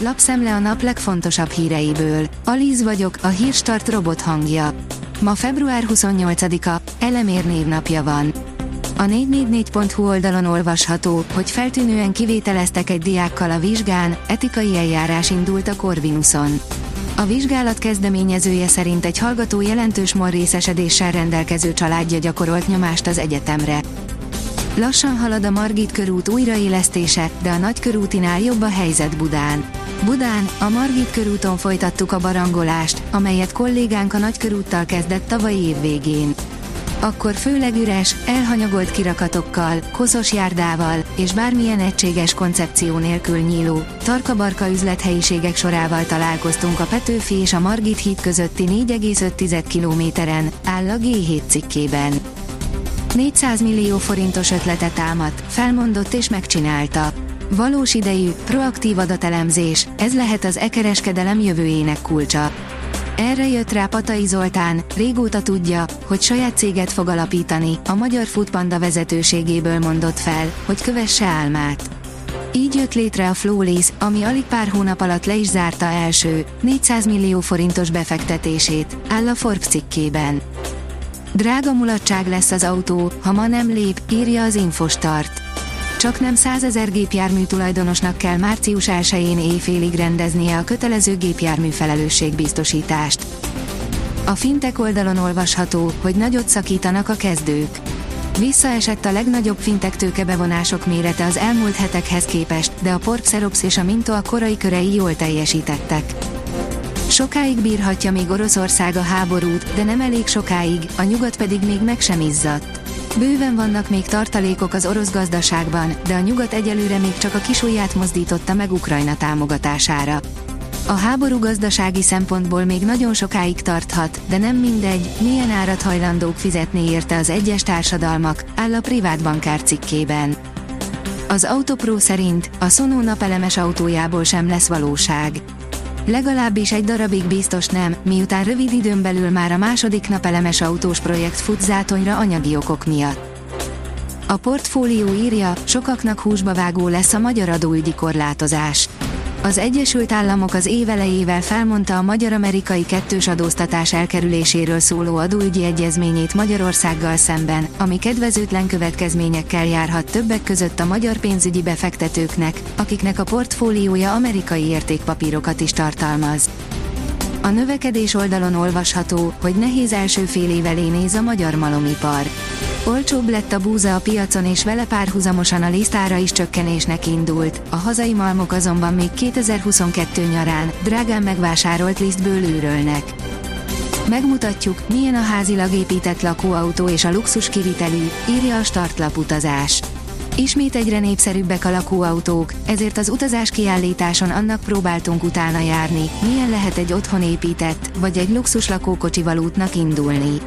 lapszemle a nap legfontosabb híreiből. Alíz vagyok, a hírstart robot hangja. Ma február 28-a, Elemér névnapja van. A 444.hu oldalon olvasható, hogy feltűnően kivételeztek egy diákkal a vizsgán, etikai eljárás indult a Corvinuson. A vizsgálat kezdeményezője szerint egy hallgató jelentős részesedéssel rendelkező családja gyakorolt nyomást az egyetemre. Lassan halad a Margit körút újraélesztése, de a Nagykörútinál jobb a helyzet Budán. Budán, a Margit körúton folytattuk a barangolást, amelyet kollégánk a Nagykörúttal kezdett tavalyi év végén. Akkor főleg üres, elhanyagolt kirakatokkal, koszos járdával és bármilyen egységes koncepció nélkül nyíló, tarkabarka üzlethelyiségek sorával találkoztunk a Petőfi és a Margit híd közötti 4,5 kilométeren, áll a G7 cikkében. 400 millió forintos ötletet támadt, felmondott és megcsinálta. Valós idejű, proaktív adatelemzés, ez lehet az e-kereskedelem jövőjének kulcsa. Erre jött rá Patai Zoltán, régóta tudja, hogy saját céget fog alapítani, a Magyar Foodpanda vezetőségéből mondott fel, hogy kövesse álmát. Így jött létre a Flowlease, ami alig pár hónap alatt le is zárta első, 400 millió forintos befektetését, áll a Forbes cikkében. Drága mulatság lesz az autó, ha ma nem lép, írja az Infostart. Csak nem 100 ezer gépjármű tulajdonosnak kell március 1-én éjfélig rendeznie a kötelező gépjármű felelősségbiztosítást. A fintek oldalon olvasható, hogy nagyot szakítanak a kezdők. Visszaesett a legnagyobb fintek tőkebevonások mérete az elmúlt hetekhez képest, de a Porpserops és a Minto a korai körei jól teljesítettek. Sokáig bírhatja még Oroszország a háborút, de nem elég sokáig, a nyugat pedig még meg sem izzadt. Bőven vannak még tartalékok az orosz gazdaságban, de a nyugat egyelőre még csak a kisujját mozdította meg Ukrajna támogatására. A háború gazdasági szempontból még nagyon sokáig tarthat, de nem mindegy, milyen árat hajlandók fizetni érte az egyes társadalmak, áll a privát bankár cikkében. Az Autopro szerint a Sono napelemes autójából sem lesz valóság. Legalábbis egy darabig biztos nem, miután rövid időn belül már a második napelemes autós projekt fut zátonyra anyagi okok miatt. A portfólió írja, sokaknak húsba vágó lesz a magyar adóügyi korlátozás. Az Egyesült Államok az év elejével felmondta a magyar-amerikai kettős adóztatás elkerüléséről szóló adóügyi egyezményét Magyarországgal szemben, ami kedvezőtlen következményekkel járhat többek között a magyar pénzügyi befektetőknek, akiknek a portfóliója amerikai értékpapírokat is tartalmaz. A növekedés oldalon olvasható, hogy nehéz első fél év elé néz a magyar malomipar. Olcsóbb lett a búza a piacon és vele párhuzamosan a lisztára is csökkenésnek indult, a hazai malmok azonban még 2022 nyarán drágán megvásárolt lisztből őrölnek. Megmutatjuk, milyen a házilag épített lakóautó és a luxus kivitelű, írja a startlap utazás. Ismét egyre népszerűbbek a lakóautók, ezért az utazás kiállításon annak próbáltunk utána járni, milyen lehet egy otthon épített, vagy egy luxus lakókocsival útnak indulni.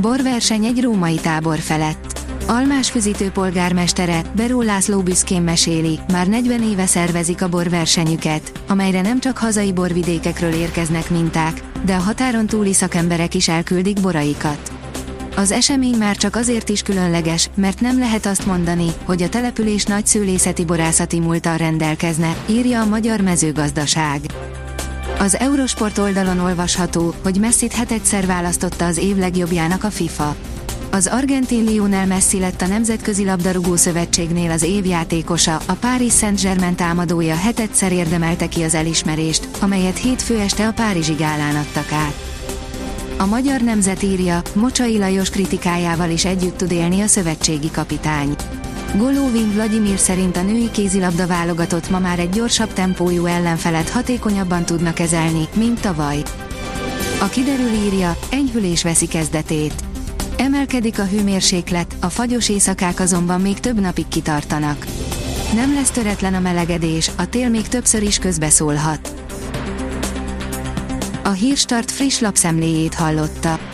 Borverseny egy római tábor felett. Almás füzítő polgármestere, Beró László büszkén meséli, már 40 éve szervezik a borversenyüket, amelyre nem csak hazai borvidékekről érkeznek minták, de a határon túli szakemberek is elküldik boraikat. Az esemény már csak azért is különleges, mert nem lehet azt mondani, hogy a település nagy szőlészeti borászati múltal rendelkezne, írja a Magyar Mezőgazdaság. Az Eurosport oldalon olvasható, hogy Messit hetedszer választotta az év legjobbjának a FIFA. Az argentin Lionel Messi lett a Nemzetközi Labdarúgó Szövetségnél az év játékosa, a Paris Saint-Germain támadója hetedszer érdemelte ki az elismerést, amelyet hétfő este a Párizsi gálán adtak át. A magyar nemzet írja, Mocsai Lajos kritikájával is együtt tud élni a szövetségi kapitány. Golovin Vladimir szerint a női kézilabda válogatott ma már egy gyorsabb tempójú ellenfelet hatékonyabban tudna kezelni, mint tavaly. A kiderül írja, enyhülés veszi kezdetét. Emelkedik a hőmérséklet, a fagyos éjszakák azonban még több napig kitartanak. Nem lesz töretlen a melegedés, a tél még többször is közbeszólhat. A Hírstart friss lapszemléjét hallotta.